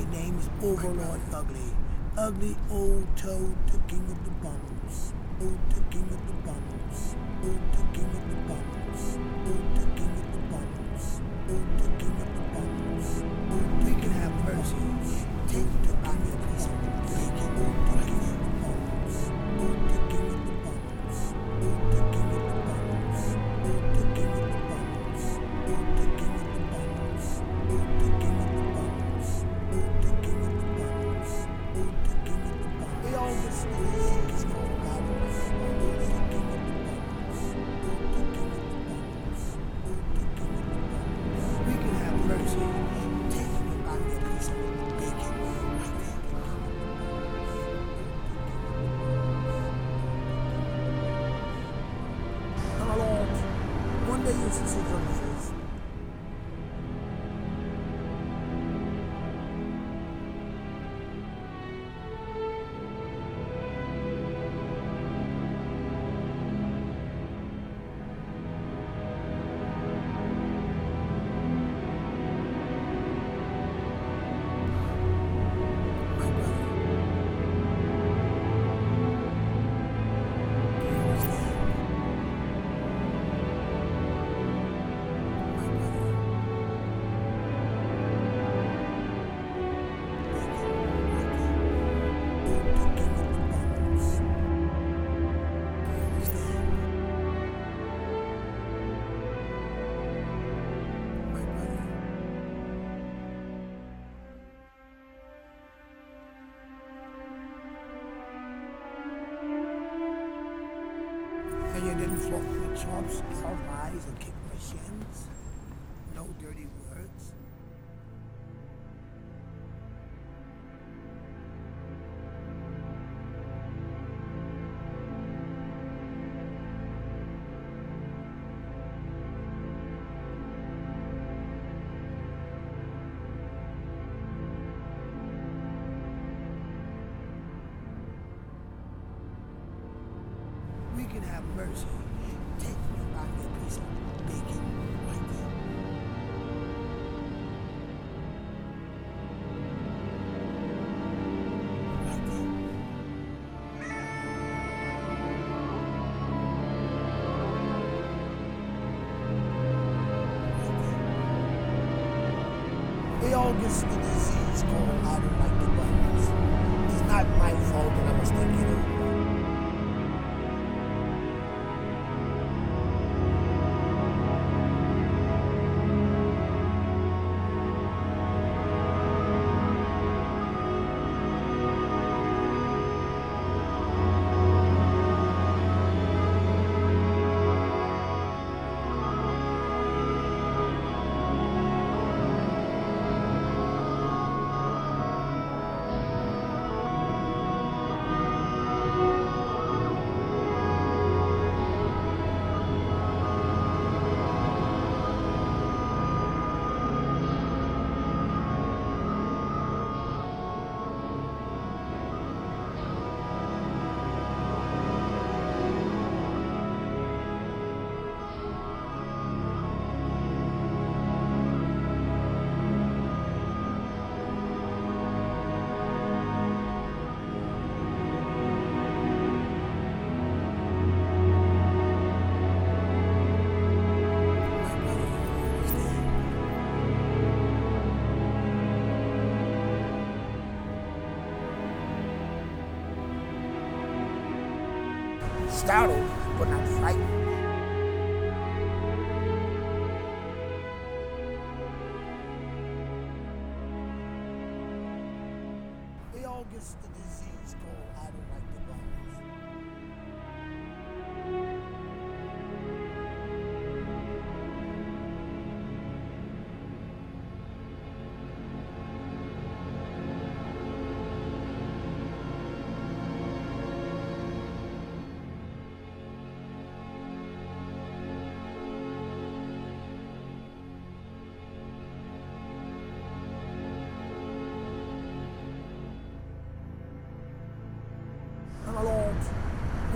My name's Overlord Ugly. Ugly old toad, the king of the bums. Old the king of the bums. Old the king of the bums. Old the king of the bums. Old the king of the bums. Old we can have mercy. Take the king of the bums. Old the king of the bums. Old the king of the eyes, and kick my shins? No dirty words? We can have mercy. August the disease called and I'm frightened. All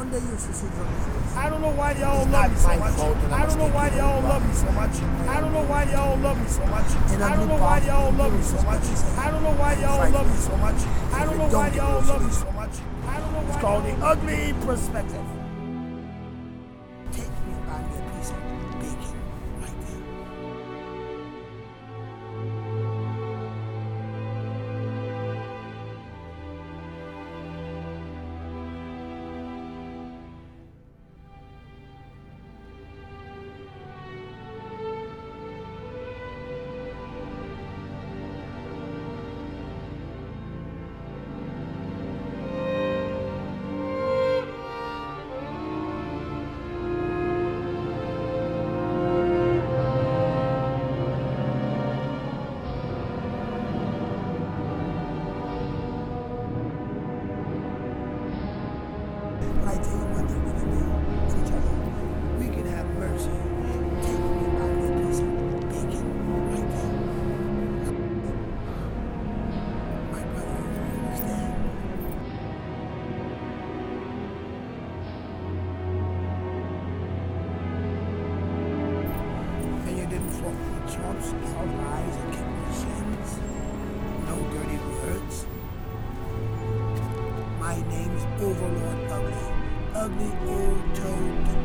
One day you'll succeed on. I don't know why y'all love me so much. I don't know why sticking y'all love me so much. I don't know why y'all love me so much. I don't know why bastard, y'all love me so much. I don't know why y'all love me so much. I don't know why get y'all love me so much. I don't know why. It's called the ugly perspective. Chops, lies, and. No dirty words. My name's Overlord Ugly. Ugly old toad